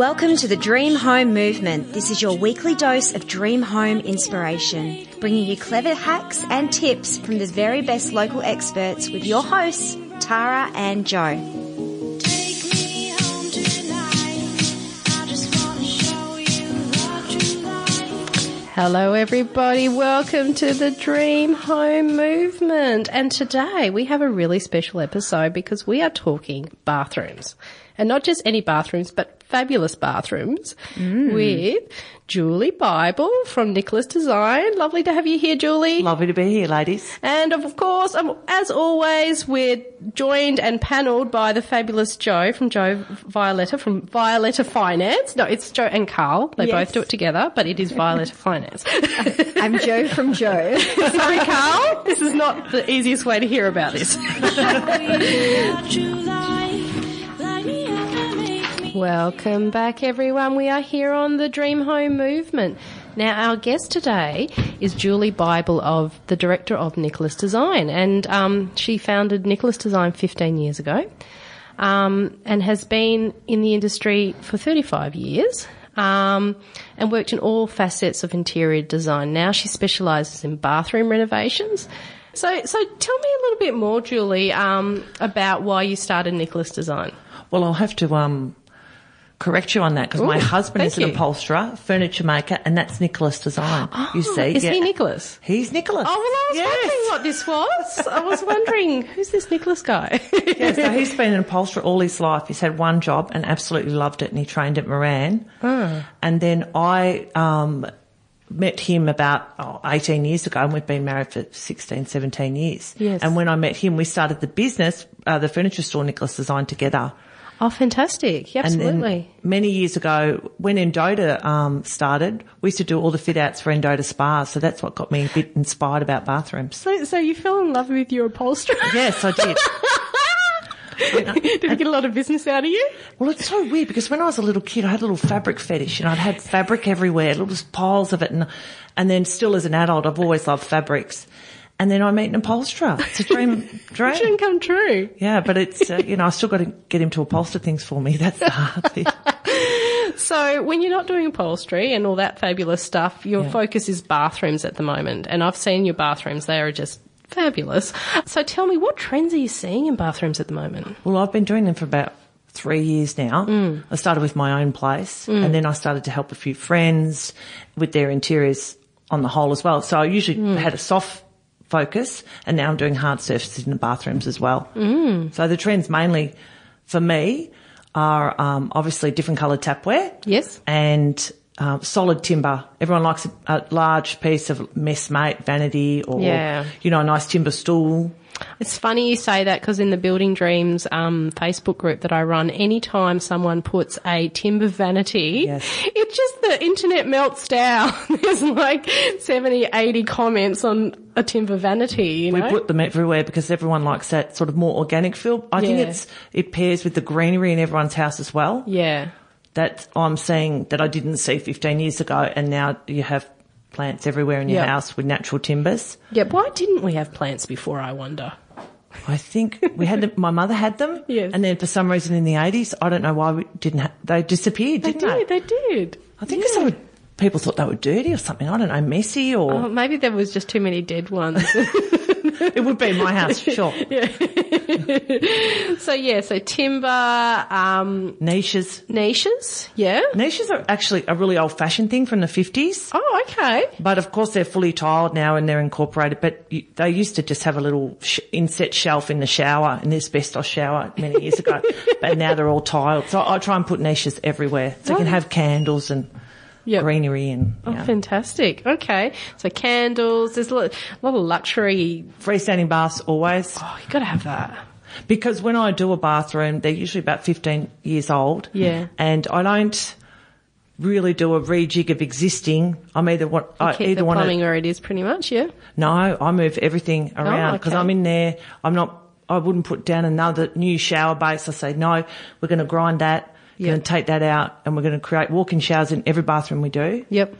Welcome to the Dream Home Movement. This is your weekly dose of dream home inspiration, bringing you clever hacks and tips from the very best local experts with your hosts, Tara and Jo. Take me home tonight. I just wanna show you the true light. Hello, everybody. Welcome to the Dream Home Movement. And today we have a really special episode because we are talking bathrooms. And not just any bathrooms, but fabulous bathrooms with Julie Bible from Nicholas Design. Lovely to have you here, Julie. Lovely to be here, ladies. And of course, um, as always, we're joined and panelled by the fabulous Jo from Jo Violeta from Violeta Finance. No, it's Jo and Carl. They both do it together, but it is Violeta Finance. I'm Jo from Jo. Sorry, Carl. This is not the easiest way to hear about this. Welcome back, everyone. We are here on the Dream Home Movement. Now, our guest today is Julie Bible, of the director of Nicholas Design, and um, she founded Nicholas Design 15 years ago, um, and has been in the industry for 35 years. Um, and worked in all facets of interior design. Now she specialises in bathroom renovations. So, so tell me a little bit more, Julie, um, about why you started Nicholas Design. Well, I'll have to um, correct you on that because my husband is an you. upholsterer, furniture maker, and that's Nicholas Design. you see, is yeah. he Nicholas? He's Nicholas. Oh, well, I was yes. wondering what this was. I was wondering, who's this Nicholas guy? yeah, so he's been an upholsterer all his life. He's had one job and absolutely loved it, and he trained at Moran. Ah. And then I um, met him about oh, 18 years ago, and we've been married for 16, 17 years. Yes. And when I met him, we started the business, uh, the furniture store Nicholas Design together. Oh, fantastic. Yeah, absolutely. many years ago, when Endota um, started, we used to do all the fit outs for Endota spas. So that's what got me a bit inspired about bathrooms. So, so you fell in love with your upholsterer? Yes, I did. Did he get a lot of business out of you? Well, it's so weird because when I was a little kid, I had a little fabric fetish and I'd had fabric everywhere, little piles of it. And, and then still as an adult, I've always loved fabrics. And then I meet an upholsterer. It's a dream, dream. Shouldn't come true. Yeah, but it's, uh, you know, I still got to get him to upholster things for me. That's the hard thing. So when you're not doing upholstery and all that fabulous stuff, your Yeah. focus is bathrooms at the moment. And I've seen your bathrooms. They are just fabulous. So tell me, what trends are you seeing in bathrooms at the moment? Well, I've been doing them for about three years now. Mm. I started with my own place and then I started to help a few friends with their interiors on the whole as well. So I usually Mm. had a soft focus and now I'm doing hard surfaces in the bathrooms as well. Mm. So the trends mainly for me are um, obviously different coloured tapware. Yes. And um, solid timber. Everyone likes a, a large piece of messmate, vanity, or Yeah. you know, a nice timber stool. It's funny you say that because in the Building Dreams um, Facebook group that I run, anytime someone puts a timber vanity, Yes. it just, the internet melts down. There's like 70, 80 comments on a timber vanity, you We know? put them everywhere because everyone likes that sort of more organic feel. I think it's it pairs with the greenery in everyone's house as well. yeah. That I'm seeing that I didn't see 15 years ago, and now you have plants everywhere in your Yeah. house with natural timbers. Yeah, why didn't we have plants before, I wonder? I think we had them, my mother had them, Yes. and then for some reason in the 80s, I don't know why we didn't. Ha- they disappeared, They didn't did, they did. I think 'cause they were, people thought they were dirty or something. I don't know, messy or Oh, maybe there was just too many dead ones. it would be my house for sure. so yeah, so timber, um, Niches. niches, yeah. Niches are actually a really old fashioned thing from the 50s. Oh, okay. But of course, they're fully tiled now and they're incorporated. But you, they used to just have a little sh- inset shelf in the shower, in the asbestos shower many years ago. but now they're all tiled. So I try and put niches everywhere, so you can have candles and Yep. greenery and Oh, fantastic. Okay. So candles, there's a lot, a lot of luxury. freestanding baths always. Oh, you gotta have that. Because when I do a bathroom, they're usually about 15 years old. Yeah. And I don't really do a rejig of existing. I'm either what I Keep either the want plumbing where it is pretty much, yeah. No, I move everything oh, around because Oh, okay. I'm in there. I'm not, I wouldn't put down another new shower base. I say, no, we're going to grind that. We're going to take that out and we're going to create walk-in showers in every bathroom we do Yep.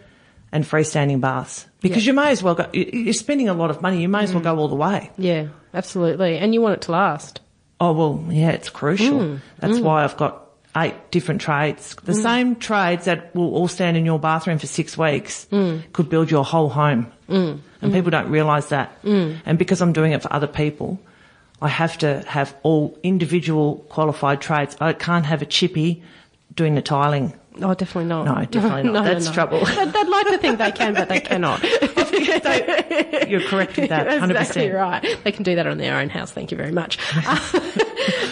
and freestanding baths because Yeah. you may as well go, you- you're spending a lot of money. You may as well mm. go all the way. Yeah, absolutely. And you want it to last. Oh, well, yeah, it's crucial. Mm, That's mm. why I've got eight different trades. The mm. same trades that will all stand in your bathroom for six weeks could build your whole home. Mm. And people don't realise that. And because I'm doing it for other people, I have to have all individual qualified trades. I can't have a chippy doing the tiling. Oh, definitely not. No, definitely not. That's trouble. They'd, like to think they can, but they cannot. You're correct with that, That's 100%. exactly right. They can do that on their own house. Thank you very much.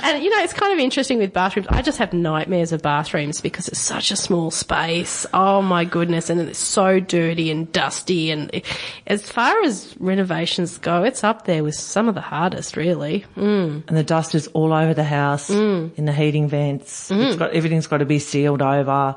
and you know, it's kind of interesting with bathrooms. I just have nightmares of bathrooms because it's such a small space. Oh my goodness, and it's so dirty and dusty. And as far as renovations go, it's up there with some of the hardest, really. Mm. and the dust is all over the house in the heating vents. It's got everything's got to be sealed over,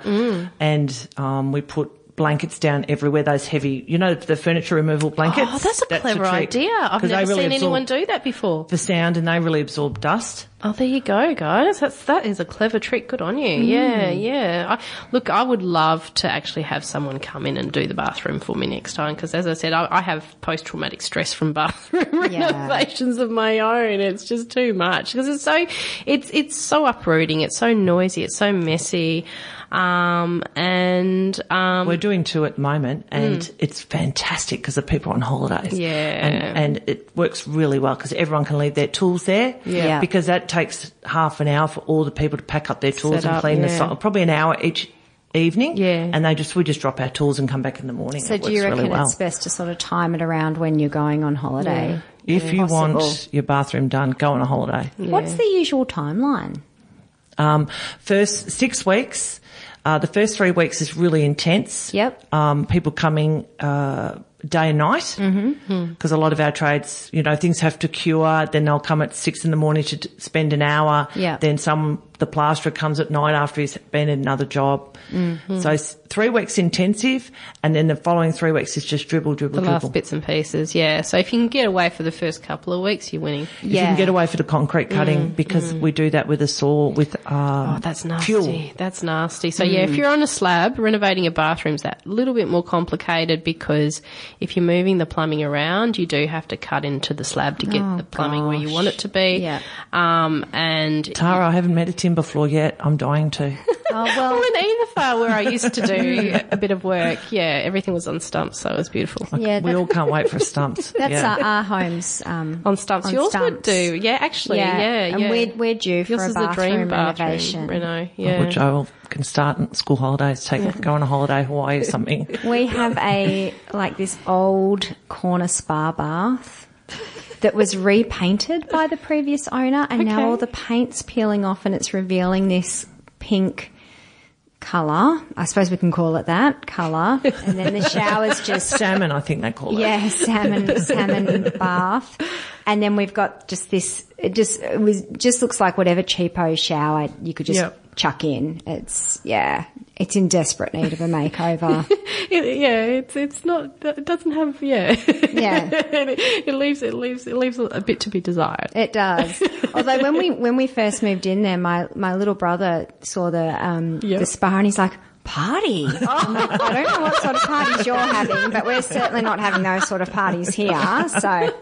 and um, we put blankets down everywhere. Those heavy, you know, the furniture removal blankets. Oh, that's a the clever trick, idea. I've never really seen anyone do that before. the sound, and they really absorb dust. Oh, there you go, guys. That's that is a clever trick. Good on you. Yeah, yeah. I, look, I would love to actually have someone come in and do the bathroom for me next time because, as I said, I, I have post-traumatic stress from bathroom Yeah. renovations of my own. It's just too much because it's so it's it's so uprooting. It's so noisy. It's so messy. Um, and um, We're doing two at the moment, and it's fantastic because the people are on holidays. Yeah. and, and it works really well because everyone can leave their tools there. Yeah. because that takes half an hour for all the people to pack up their tools Set and up, clean the site. Probably an hour each evening. Yeah. and they just we just drop our tools and come back in the morning. So it do you reckon really well. it's best to sort of time it around when you're going on holiday? If you Possible. want your bathroom done, go on a holiday. What's the usual timeline? Um, first six weeks. Uh, the first three weeks is really intense. Yep. Um, people coming uh, day and night because a lot of our trades, you know, things have to cure. Then they'll come at six in the morning to t- spend an hour. Yeah. Then some the plasterer comes at night after he's been at another job. So three weeks intensive, and then the following three weeks is just dribble, dribble, the dribble. last bits and pieces. Yeah. So if you can get away for the first couple of weeks, you're winning. If you can get away for the concrete cutting because we do that with a saw with um, Oh, that's nasty. fuel. That's nasty. So yeah, if you're on a slab, renovating a bathroom's that little bit more complicated because if you're moving the plumbing around, you do have to cut into the slab to get the plumbing where you want it to be. Yeah. Um, and Tara, I haven't met a timber floor yet. I'm dying to. Oh well, well, in Edithvale, where I used to do a bit of work, yeah, everything was on stumps, so it was beautiful. yeah, we that- all can't wait for stumps. that's yeah. our, our homes. Um, On stumps, on yours would do, yeah. Actually, yeah, yeah. and we're we're due for Yours a is the bathroom dream bathroom, renovation. Reno. Yeah. Which I will, can start in school holidays, take go on a holiday, Hawaii or something. We have a like this old corner spa bath that was repainted by the previous owner, and Okay. now all the paint's peeling off, and it's revealing this pink color. I suppose we can call it that color. And then the shower's just Salmon, I think they call it. yeah, salmon salmon bath. And then we've got just this. It just it was just looks like whatever cheapo shower you could just Yep. chuck in. It's yeah, it's in desperate need of a makeover. It- yeah, it's it's not. It doesn't have. Yeah. Yeah. it, it leaves. It leaves. It leaves a bit to be desired. It does. Although when we when we first moved in there, my my little brother saw the um Yep. the spa and he's like. Party. I'm like, I don't know what sort of parties you're having, but we're certainly not having those sort of parties here. So,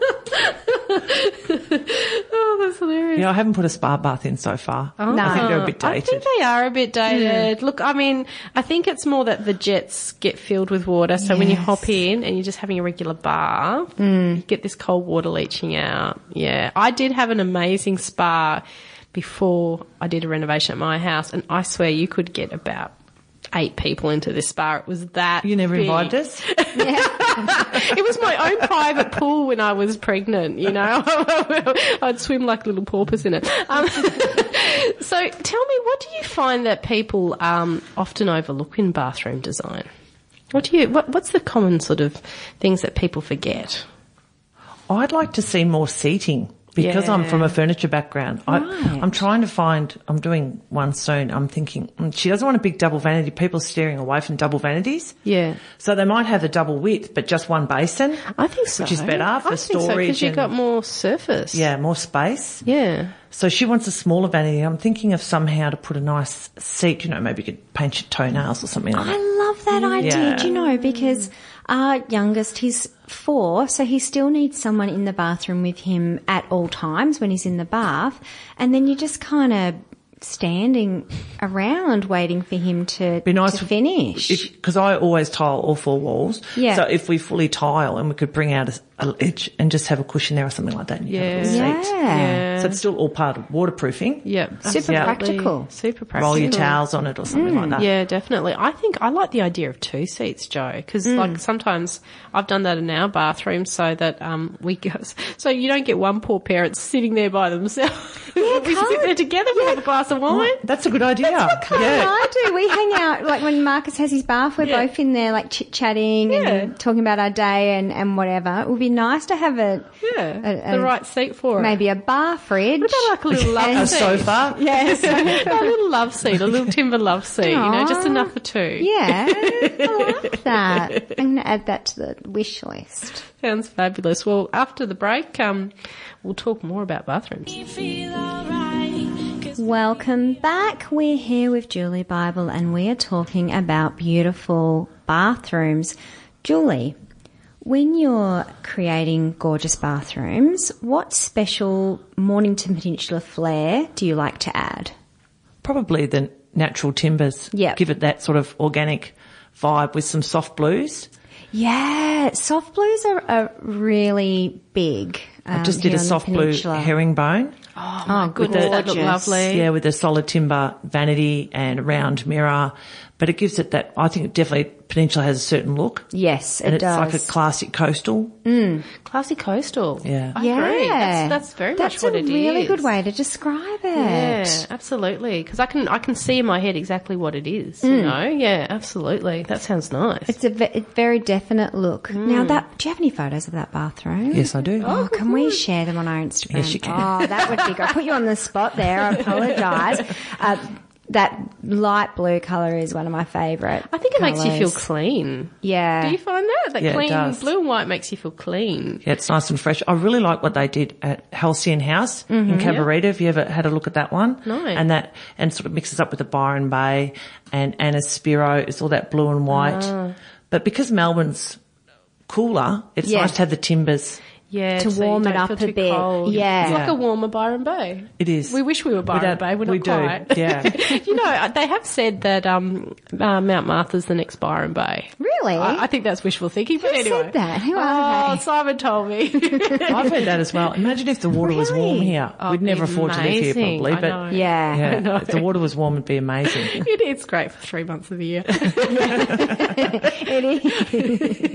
Oh, that's hilarious. Yeah, I haven't put a spa bath in so far. No. I think they're a bit I dated. think they are a bit dated. Look, I mean, I think it's more that the jets get filled with water. So when you hop in and you're just having a regular bath, hmm. you get this cold water leaching out. Yeah. I did have an amazing spa before I did a renovation at my house. And I swear you could get about eight people into this spa. It was that you never big. invited us? it was my own private pool when I was pregnant, you know. I'd swim like a little porpoise in it. Um, so tell me, what do you find that people um, often overlook in bathroom design? What do you, what, what's the common sort of things that people forget? I'd like to see more seating because I'm from a furniture background. Right. I, I'm trying to find, I'm doing one soon. I'm thinking, mm, she doesn't want a big double vanity. People steering away from double vanities. Yeah. So they might have a double width, but just one basin. I think so. Which is better for I think so, storage because you've got more surface. Yeah, more space. Yeah. So she wants a smaller vanity. I'm thinking of somehow to put a nice seat, you know, maybe you could paint your toenails or something like that. I love that idea, Yeah. do you know, because our youngest, he's four, so he still needs someone in the bathroom with him at all times when he's in the bath. And then you just kind of standing around waiting for him to, Be nice to finish. Because I always tile all four walls. Yeah. So if we fully tile and we could bring out a, a ledge and just have a cushion there or something like that. And you have a little yeah. seat. Yeah. So it's still all part of waterproofing. Yeah. Super absolutely. practical. Super practical. Roll your towels on it or something like that. Yeah, definitely. I think I like the idea of two seats, Jo, because Mm. like sometimes I've done that in our bathroom so that um we go, so you don't get one poor parent sitting there by themselves. Yeah, we sit there together, we have a glass of wine. That's a good idea. That's Carl and yeah. I do. We hang out like when Marcus has his bath. We're Yeah. both in there like chit chatting Yeah. and talking about our day and, and whatever. It would be nice to have a Yeah, A- the right seat for it. maybe a bar fridge. What about like a little love And- seat? Sofa. Yes. a little love seat, a little timber love seat, you know, just enough for two. Yeah, I like that. I'm going to add that to the wish list. Sounds fabulous. Well, after the break, um, we'll talk more about bathrooms. Welcome back. We're here with Julie Bible and we are talking about beautiful bathrooms. Julie, when you're creating gorgeous bathrooms, what special Mornington Peninsula flair do you like to add? Probably the natural timbers. Yep. Give it that sort of organic vibe with some soft blues. Yeah, soft blues are, are really big. I um, just did a soft blue herringbone. Oh, oh my Oh, goodness, that looked gorgeous. lovely. Yeah, with a solid timber vanity and round mirror. But it gives it that, I think it definitely Peninsula has a certain look. Yes, it and it's does. like a classic coastal. Classy coastal. Yeah. I yeah, agree. That's, that's very That's much what a really good way to describe it. Yeah, absolutely. Because I can I can see in my head exactly what it is. Mm. You know, yeah, absolutely. That sounds nice. It's a ve- a very definite look. Mm. Now, that do you have any photos of that bathroom? Yes, I do. Oh, can we share them on our Instagram? Yes, you can. Oh, that would be great. I put you on the spot there. I apologise. Uh, that light blue colour is one of my favourite. I think it makes you feel clean. Yeah. Do you find that that Yeah, it clean does. blue and white makes you feel clean? Yeah, it's nice and fresh. I really like what they did at Halcyon House in mm-hmm. Cabarita. Have you ever had a look at that one? No. And that, and sort of mixes up with the Byron Bay and Anna Spiro. It's all that blue and white. Ah. But because Melbourne's cooler, it's Yeah. nice to have the timbers. Yeah, To so warm it up feel a bit. cold. Yeah. it's like a warmer Byron Bay. It is. We wish we were Byron don't- Bay. We're not we do, quite. yeah. you know, they have said that um, uh, Mount Martha's the next Byron Bay. Really? I, I think that's wishful thinking, but Who anyway. said that? Who oh, are they? Simon told me. I've heard that as well. Imagine if the water was warm here. Oh, We'd never it'd be afford to live here amazing. probably, I but know. yeah. yeah, if the water was warm, it'd be amazing. it is great for three months of the year. It is.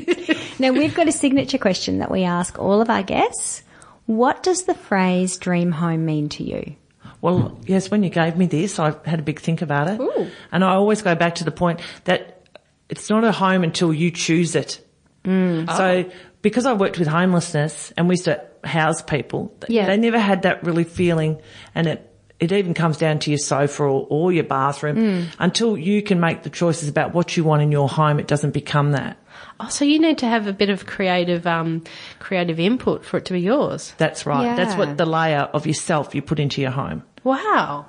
Now we've got a signature question that we ask all of our guests. What does the phrase dream home mean to you? Well, yes, when you gave me this, I had a big think about it. Ooh. And I always go back to the point that it's not a home until you choose it. Mm. So because I worked with homelessness and we used to house people, Yeah. they never had that really feeling and it, it even comes down to your sofa or, or your bathroom. Mm. Until you can make the choices about what you want in your home, it doesn't become that. Oh, so you need to have a bit of creative, um, creative input for it to be yours. That's right. That's what the layer of yourself you put into your home. Wow,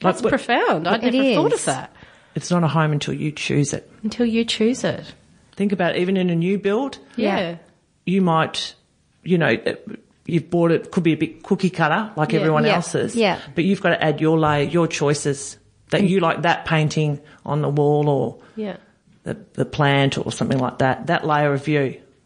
that's what- profound. I'd It never thought of that It's not a home until you choose it. until you choose it. Think about it, even in a new build, Yeah. you might, you know, you've bought it, could be a bit cookie cutter like Yeah. everyone Yeah. else's. Yeah. But you've got to add your layer, your choices that you like that painting on the wall or Yeah. The, the plant or something like that, that layer of you.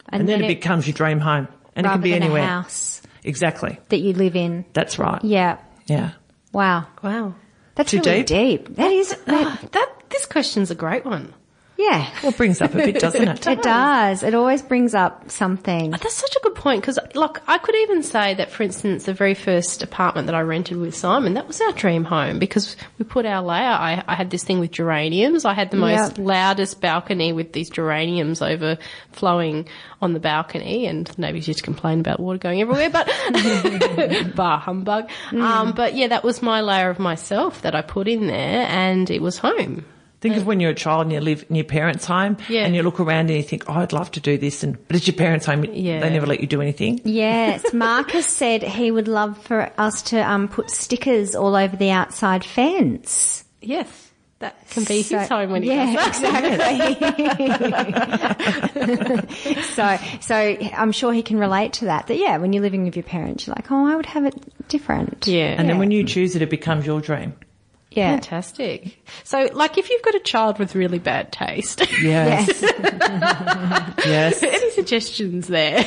And And, then, then it it- becomes your dream home. And it can be than anywhere. a house Exactly. that you live in. That's right. Yeah. Yeah. Wow. Wow. That's Too really deep? deep. That is. that- Ah, that this question's a great one. Yeah. Well, it brings up a bit, doesn't it? It does. It always brings up something. That's such a good point because, look, I could even say that, for instance, the very first apartment that I rented with Simon, that was our dream home because we put our layer. I, I had this thing with geraniums. I had the most Yep. loudest balcony with these geraniums overflowing on the balcony, and neighbours used to complain about water going everywhere, but bar humbug. Um, but yeah, that was my layer of myself that I put in there, and it was home. Think of when you're a child and you live in your parents' home Yeah. and you look around and you think, oh, I'd love to do this. And, but it's your parents' home. Yeah. They never let you do anything. Yes, Marcus said he would love for us to um, put stickers all over the outside fence. Yes. That can be So- his home when he yeah, does that. exactly. so, so I'm sure he can relate to that. That yeah, when you're living with your parents, you're like, oh, I would have it different. Yeah. And then when you choose it, it becomes your dream. Yeah. Fantastic. So, like, if you've got a child with really bad taste, Yes. yes. any suggestions there?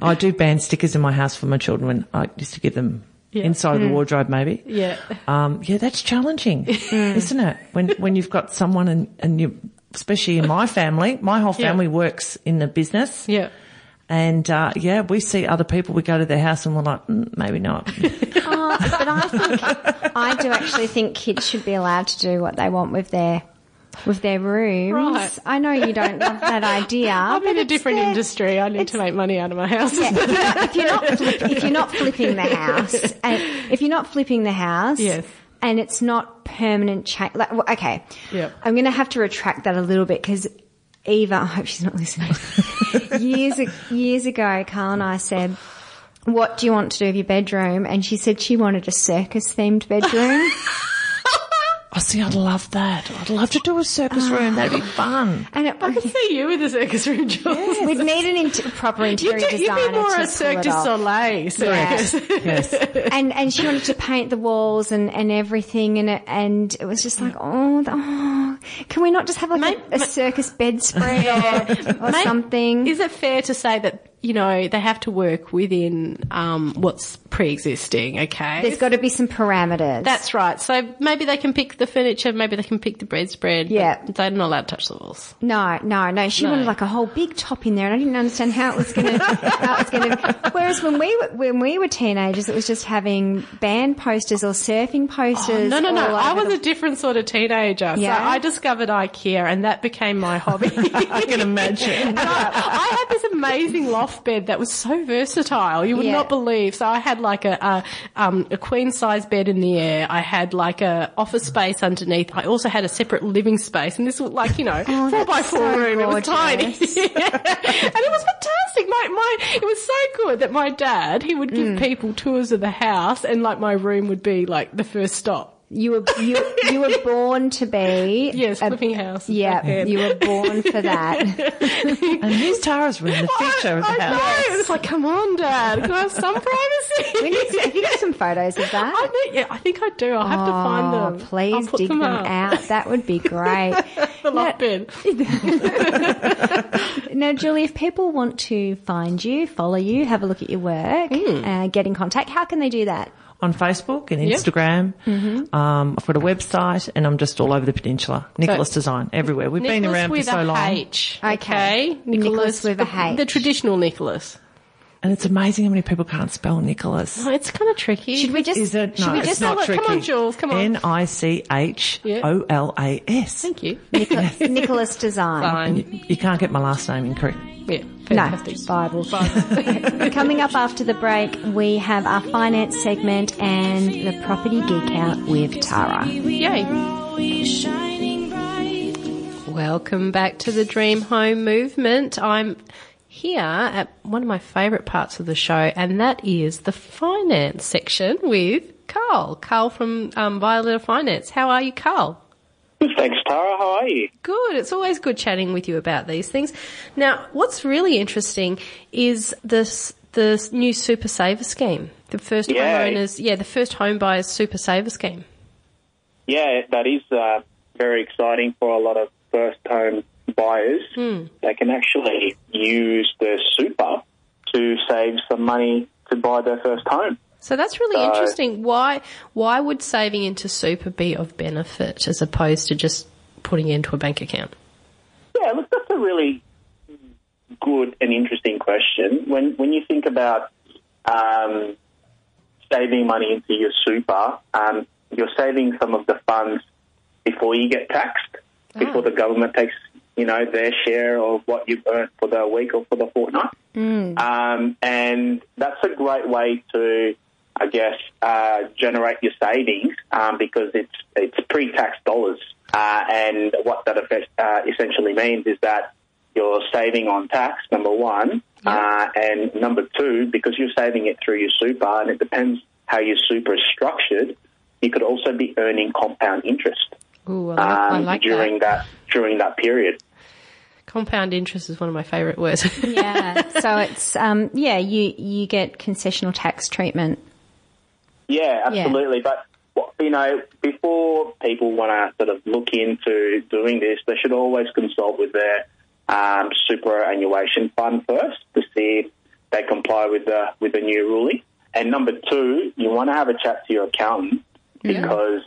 I do band stickers in my house for my children when I used to give them Yeah. inside of the wardrobe maybe. yeah. Um, yeah, that's challenging, isn't it? When when you've got someone and, and you, especially in my family, my whole Yeah. family works in the business. Yeah. And uh, yeah, we see other people. We go to their house and we're like, mm, maybe not. Oh, but I think I do actually think kids should be allowed to do what they want with their with their rooms. Right. I know you don't love that idea. I'm in a different their- industry. I need to make money out of my house. if you're not flip, if you're not flipping the house, and if you're not flipping the house, Yes. and it's not permanent change. Like, well, okay, Yep. I'm going to have to retract that a little bit because Eva, I hope she's not listening. years years ago, Carl and I said. What do you want to do with your bedroom? And she said she wanted a circus themed bedroom. I oh, see. I'd love that. I'd love to do a circus oh. room. That'd be fun. And it, I could see you with a circus room, Jules. we'd need an inter- proper You'd, interior do- you'd be more to a pull Cirque du. Soleil circus. Yes. and and she wanted to paint the walls and, and everything and it and it was just like oh, the- oh can we not just have like Mate- a, a circus bedspread or, or Mate, something? Is it fair to say that you know they have to work within um, what's pre-existing? Okay, there's got to be some parameters That's right. So maybe they can pick the furniture, maybe they can pick the bread spread. Yeah. they're not allowed to touch the walls. no no no she No. wanted like a whole big top in there and I didn't understand how it was gonna how it was gonna whereas when we were when we were teenagers it was just having band posters or surfing oh, posters No, no, no. all I was the- a different sort of teenager. Yeah? So I discovered IKEA and that became my hobby. I can imagine. I, I had this amazing loft bed that was so versatile. You would Yeah. not believe. So I had like a, a, um, a queen size bed in the air. I had like a office space underneath. I also had a separate living space. And this was like, you know, Oh, four by four so room. It was tiny. Yeah. And it was fantastic. My, my, it was so good that my dad, he would Mm. give people tours of the house and like my room would be like the first stop. You were you, you were born to be Yes, a- flipping house. yeah you were born for that and here's Tara's room, the feature of the I house. know. It's like, come on, Dad. Can I have some privacy? We need to, have you got some photos of that? I know, yeah, I think I do. I'll have to find Oh, them. Please dig them, them, out. That would be great. The loft bed. now, Julie, if people want to find you, follow you, have a look at your work, Hmm. uh, get in contact, how can they do that? On Facebook and Yep. Instagram. Mm-hmm. Um, I've got a website and I'm just all over the peninsula. Nicholas Design, everywhere. We've been Nicholas around for so a long. H. Okay. Okay. Nicholas with a H. the- The traditional Nicholas. And it's amazing how many people can't spell Nicholas. Oh, it's kind of tricky. Should we just? Is it? No, we it's not Come on, tricky. come on, Jules, come on. N-I-C-H-O-L-A-S. Thank you. Nicholas, Nicholas Design. Fine. You can't get my last name incorrect. Yeah. No, Fantastic. Bible. Coming up after the break, we have our finance segment and the property geek out with Tara. Yay. Always shining bright. Welcome back to the Dream Home Movement. I'm here at one of my favourite parts of the show, and that is the finance section with Carl. Carl from um, Violeta Finance. How are you, Carl? Thanks, Tara. How are you? Good. It's always good chatting with you about these things. Now, what's really interesting is this the new Super Saver scheme. The first Yeah. homeowners, yeah, the first home buyers Super Saver scheme. Yeah, that is uh, very exciting for a lot of first home buyers. They can actually use their super to save some money to buy their first home. So that's really So- interesting. Why why would saving into super be of benefit as opposed to just putting it into a bank account? Yeah, look, that's a really good and interesting question. When when you think about um, saving money into your super, um, you're saving some of the funds before you get taxed, before the government takes you know their share of what you've earned for the week or for the fortnight. Um, and that's a great way to, I guess, uh, generate your savings um, because it's it's pre-tax dollars. Uh, and what that effect, uh, essentially means is that you're saving on tax, number one, uh, and number two, because you're saving it through your super, and it depends how your super is structured, you could also be earning compound interest Ooh, I like, I um, like during that. that during that period. Compound interest is one of my favourite words. Yeah. so it's um yeah, you you get concessional tax treatment. Yeah, absolutely. But you know, before people want to sort of look into doing this, they should always consult with their um, superannuation fund first to see if they comply with the with the new ruling. And number two, you want to have a chat to your accountant because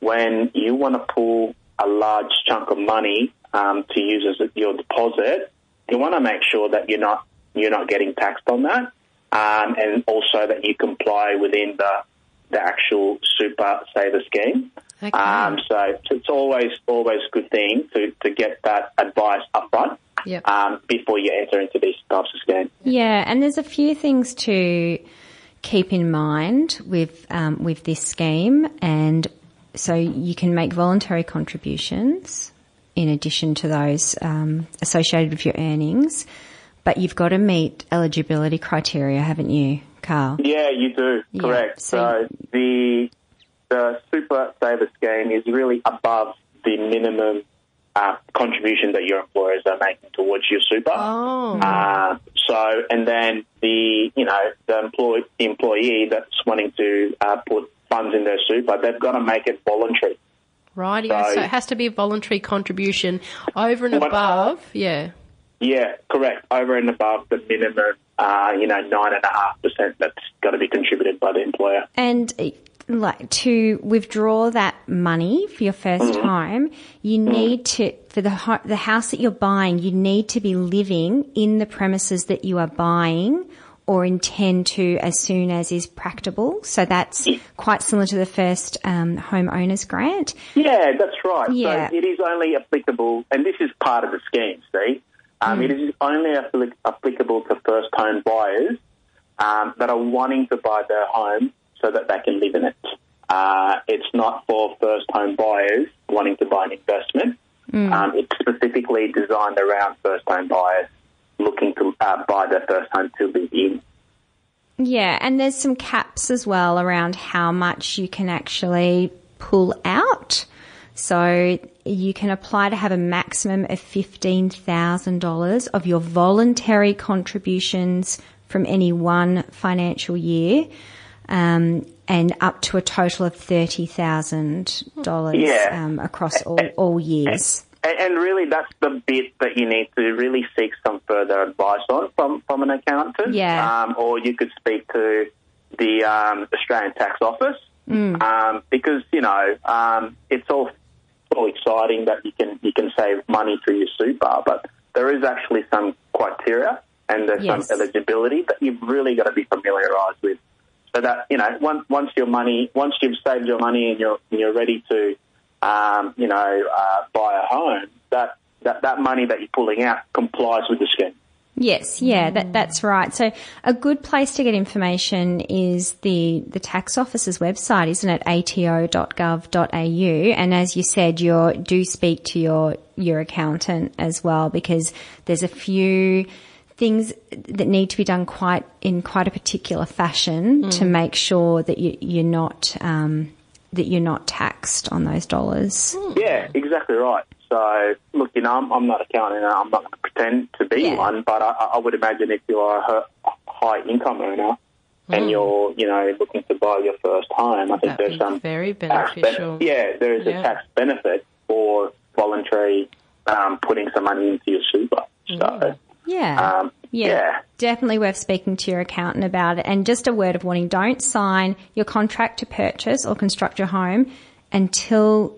when you want to pull a large chunk of money um, to use as your deposit, you want to make sure that you're not you're not getting taxed on that, um, and also that you comply within the the actual super saver scheme. Okay. Um, so it's always always a good thing to, to get that advice upfront Yep. um, before you enter into these types of schemes. Yeah, and there's a few things to keep in mind with um, with this scheme, and so you can make voluntary contributions in addition to those um, associated with your earnings, but you've got to meet eligibility criteria, haven't you, Carl? Yeah, you do. Yeah, Correct. so- So the the super saver scheme is really above the minimum uh, contribution that your employers are making towards your super. Oh. Uh, so, and then the you know the employee the employee that's wanting to uh, put funds in their super, they've got to make it voluntary. Right. So- So it has to be a voluntary contribution over and above. Yeah. Yeah, correct. Over and above the minimum, uh, you know, nine and a half percent that's got to be contributed by the employer. And like to withdraw that money for your 1st home, you need to for the ho- the house that you're buying, you need to be living in the premises that you are buying or intend to as soon as is practicable. So that's quite similar to the first um, homeowners grant. Yeah, that's right. Yeah. So it is only applicable, and this is part of the scheme, see? Um, It is only applicable to first home buyers um, that are wanting to buy their home so that they can live in it. Uh, it's not for first home buyers wanting to buy an investment. Um, it's specifically designed around first home buyers looking to uh, buy their first home to live in. Yeah, and there's some caps as well around how much you can actually pull out. So you can apply to have a maximum of $15,000 of your voluntary contributions from any one financial year. Um, and up to a total of thirty thousand dollars Yeah. um, across all, all years. And, and really, that's the bit that you need to really seek some further advice on from, from an accountant. Yeah. Um, or you could speak to the um, Australian Tax Office um, because you know um, it's all all exciting that you can you can save money through your super, but there is actually some criteria and there's Yes. some eligibility that you've really got to be familiarised with. So that you know, once once your money, once you've saved your money and you're and you're ready to, um, you know, uh, buy a home, that, that that money that you're pulling out complies with the scheme. Yes, yeah, that, mm. that's right. So a good place to get information is the, the tax office's website, isn't it? ato.gov.au. And as you said, you do speak to your, your accountant as well because there's a few things that need to be done quite in quite a particular fashion mm. to make sure that you, you're not, um, that you're not taxed on those dollars. Hmm. Yeah, exactly right. So, look, you know, I'm, I'm not accounting, and I'm not going to pretend to be Yeah. one, but I, I would imagine if you are a high income earner and you're, you know, looking to buy your first home, I think That'd there's some very tax ben- beneficial. yeah, there is Yeah. a tax benefit for voluntary um, putting some money into your super. So, Yeah. um, Yeah, yeah. definitely worth speaking to your accountant about it. And just a word of warning, don't sign your contract to purchase or construct your home until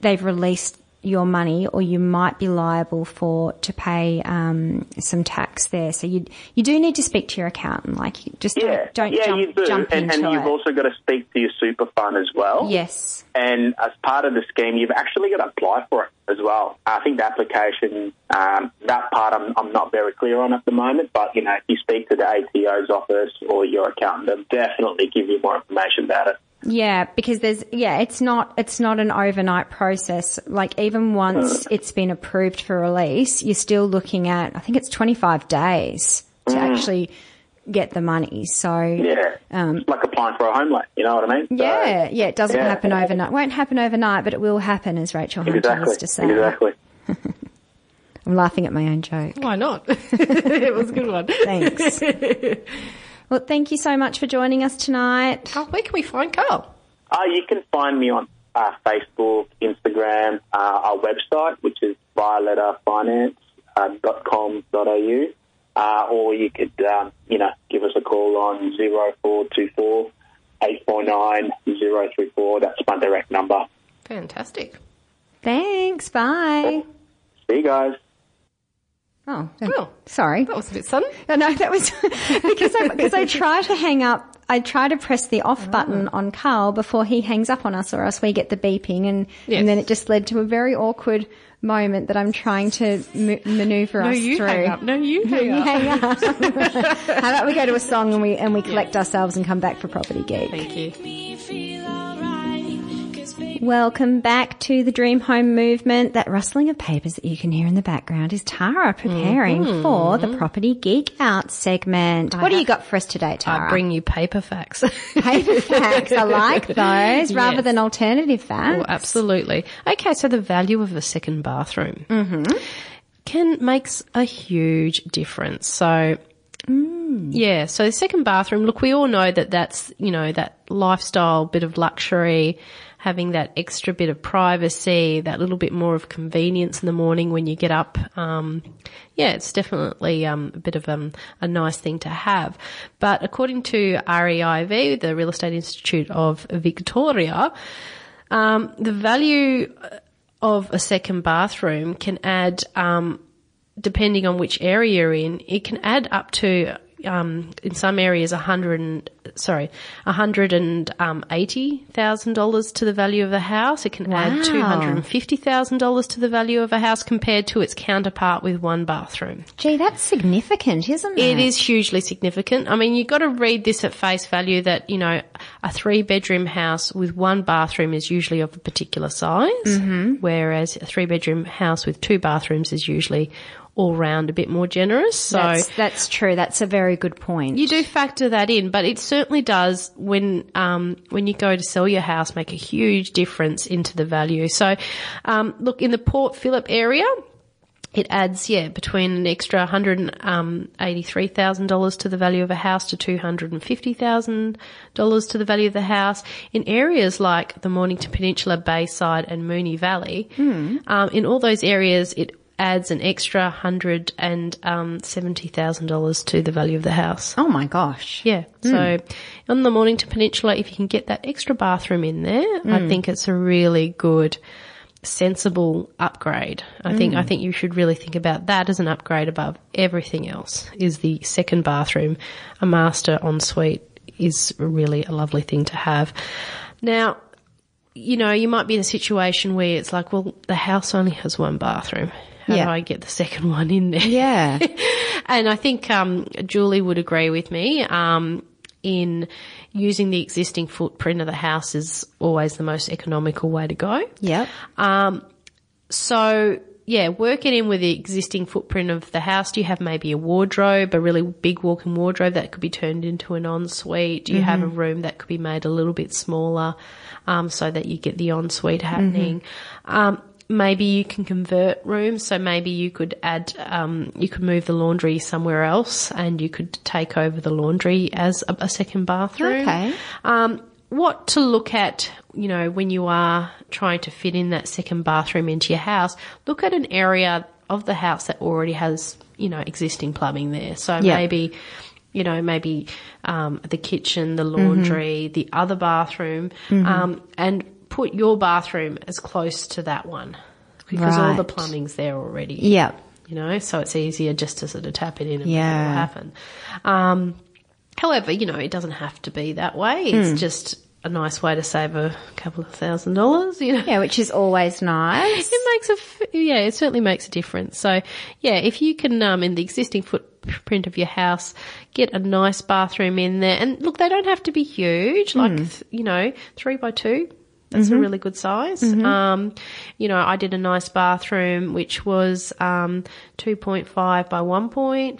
they've released your money or you might be liable for to pay um, some tax there. So you you do need to speak to your accountant. Like you just Yeah, don't, don't yeah, jump, you do, jump and, into and you've it. also got to speak to your super fund as well. yes. And as part of the scheme, you've actually got to apply for it as well. I think the application, um, that part I'm, I'm not very clear on at the moment, but, you know, if you speak to the ATO's office or your accountant, they'll definitely give you more information about it. Yeah, because there's yeah, it's not it's not an overnight process. Like even once it's been approved for release, you're still looking at I think it's 25 days to actually get the money. So Yeah. Um, it's like applying for a home loan, you know what I mean? So- yeah, yeah, it doesn't Yeah. happen overnight. Won't happen overnight, but it will happen, as Rachel Hunter exactly. used to say. Exactly. I'm laughing at my own joke. Why not? it was a good one. Thanks. well, thank you so much for joining us tonight. Oh, where can we find Carl? Uh, you can find me on uh, Facebook, Instagram, uh, our website, which is violetafinance.com.au, uh, or you could, um, you know, give us a call on 0424 849 034. That's my direct number. Fantastic. Thanks. Bye. See you guys. Oh, Oh. sorry. That was a bit sudden. No, no, that was because I, because I try to hang up. I try to press the off button Oh. on Carl before he hangs up on us, or else we get the beeping, and Yes. and then it just led to a very awkward moment that I'm trying to m- maneuver No, us you through. hang up. No, you hang You up. hang up. How about we go to a song and we and we collect ourselves and come back for property geek. Thank you. Welcome back to the Dream Home Movement. That rustling of papers that you can hear in the background is Tara preparing Mm-hmm. for the Property Geek Out segment. what do you got for us today, Tara? I bring you paper facts. paper facts. I like those rather Yes. than alternative facts. Oh, absolutely. Okay, so the value of a second bathroom Mm-hmm. can makes a huge difference. So. Yeah, so the second bathroom, look, we all know that that's, you know, that lifestyle bit of luxury, having that extra bit of privacy, that little bit more of convenience in the morning when you get up. Um, yeah, it's definitely um, a bit of um, a nice thing to have. But according to REIV, the Real Estate Institute of Victoria, um, the value of a second bathroom can add, um, depending on which area you're in, it can add up to, um, in some areas, a hundred and sorry, a hundred and um, eighty thousand dollars to the value of a house. It can add two hundred and fifty thousand dollars to the value of a house compared to its counterpart with one bathroom. Gee, that's significant, isn't it? It is hugely significant. I mean, you've got to read this at face value that, you know, a three bedroom house with one bathroom is usually of a particular size, mm-hmm. whereas a three bedroom house with two bathrooms is usually all round a bit more generous. So That's, that's true. That's a very good point. you do factor that in, but it certainly does when um, when you go to sell your house make a huge difference into the value. So, um, look in the Port Phillip area. It adds, yeah, between an extra $183,000 to the value of a house to $250,000 to the value of the house. In areas like the Mornington Peninsula, Bayside and Moonee Valley, um, in all those areas, it adds an extra hundred and um, seventy thousand dollars to the value of the house. oh my gosh. Yeah. Hmm. So on the Mornington Peninsula, if you can get that extra bathroom in there, I hmm. think it's a really good, sensible upgrade. I think hmm. I think you should really think about that as an upgrade above everything else. Is the second bathroom, a master ensuite, is really a lovely thing to have. Now, you know, you might be in a situation where it's like, well, the house only has one bathroom. How Yeah. do I get the second one in there? Yeah. and I think um, Julie would agree with me um, in using the existing footprint of the house is always the most economical way to go. Yeah. Um, so yeah, work it in with the existing footprint of the house. Do you have maybe a wardrobe, a really big walk-in wardrobe that could be turned into an ensuite? Do you have a room that could be made a little bit smaller, um, so that you get the ensuite happening? Um, maybe you can convert rooms. So maybe you could add, um, you could move the laundry somewhere else and you could take over the laundry as a, a second bathroom. Okay. Um, what to look at, you know, when you are trying to fit in that second bathroom into your house, look at an area of the house that already has, you know, existing plumbing there. So Yeah. maybe, you know, maybe um, the kitchen, the laundry, the other bathroom, um, and put your bathroom as close to that one because all the plumbing's there already Yeah. you know, so it's easier just to sort of tap it in and Yeah. make it all happen. Um, however, you know, it doesn't have to be that way. It's just a nice way to save a couple of thousand dollars, you know. Yeah, which is always nice. It makes a, yeah, it certainly makes a difference. So, yeah, if you can, um, in the existing footprint of your house, get a nice bathroom in there, and look, they don't have to be huge, like, th- you know, three by two. That's a really good size. Um, you know, I did a nice bathroom, which was, um, 2.5 by 1.5.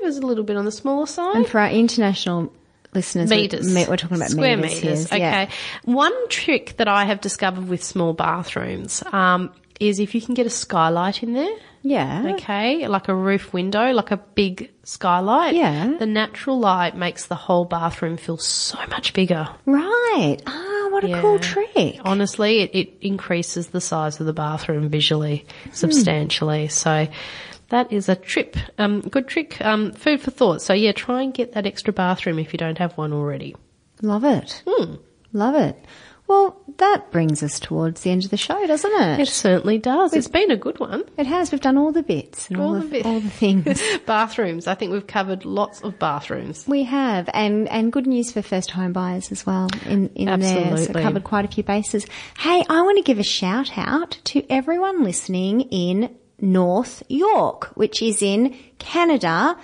It was a little bit on the smaller side And for our international listeners, meters. me- we're talking about square meters. meters. here, yeah. Okay. One trick that I have discovered with small bathrooms um, is if you can get a skylight in there. Yeah. Okay, like a roof window, like a big skylight. Yeah. The natural light makes the whole bathroom feel so much bigger. Right. Oh, what a Yeah. cool trick. Honestly, it, it increases the size of the bathroom visually substantially. So that is a trip, um, good trick, um, food for thought. So yeah, try and get that extra bathroom if you don't have one already. Love it. Hmm. Love it. Well, that brings us towards the end of the show, doesn't it? It certainly does. It's been a good one. It has. We've done all the bits and all, All the, bit- all the things. bathrooms. I think we've covered lots of bathrooms. we have, and and good news for first home buyers as well. In in there, so Absolutely. covered quite a few bases. Hey, I want to give a shout out to everyone listening in North York, which is in Canada.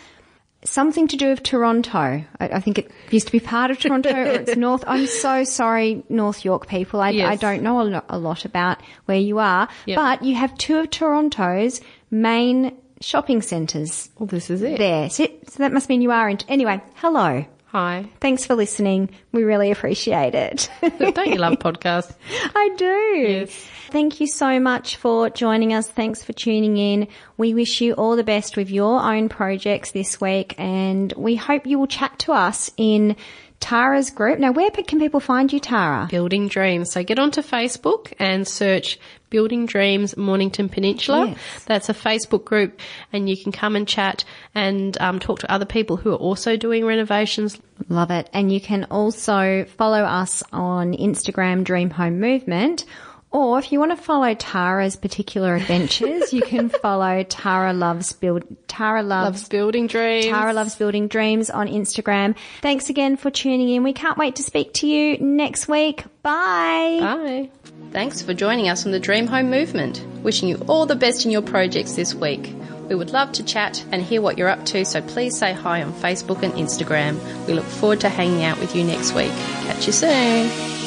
Something to do with Toronto. I, I think it used to be part of Toronto, or it's North. I'm so sorry, North York people. I, Yes. I don't know a lot, a lot about where you are, Yep. but you have two of Toronto's main shopping centres Well, this is it. there. So, so that must mean you are in. Anyway, hello. Hi. Thanks for listening. We really appreciate it. Don't you love podcasts? I do. Yes. Thank you so much for joining us. Thanks for tuning in. We wish you all the best with your own projects this week and we hope you will chat to us in Tara's group. Now, where can people find you, Tara? Building Dreams. So get onto Facebook and search Building Dreams Mornington Peninsula. Yes. That's a Facebook group and you can come and chat and um, talk to other people who are also doing renovations. Love it. And you can also follow us on Instagram, Dream Home Movement. Or if you want to follow Tara's particular adventures, you can follow Tara Loves Build, Tara Loves, Loves Building Dreams. Tara Loves Building Dreams on Instagram. Thanks again for tuning in. We can't wait to speak to you next week. Bye. Bye. Thanks for joining us on the Dream Home Movement. Wishing you all the best in your projects this week. We would love to chat and hear what you're up to, so please say hi on Facebook and Instagram. We look forward to hanging out with you next week. Catch you soon.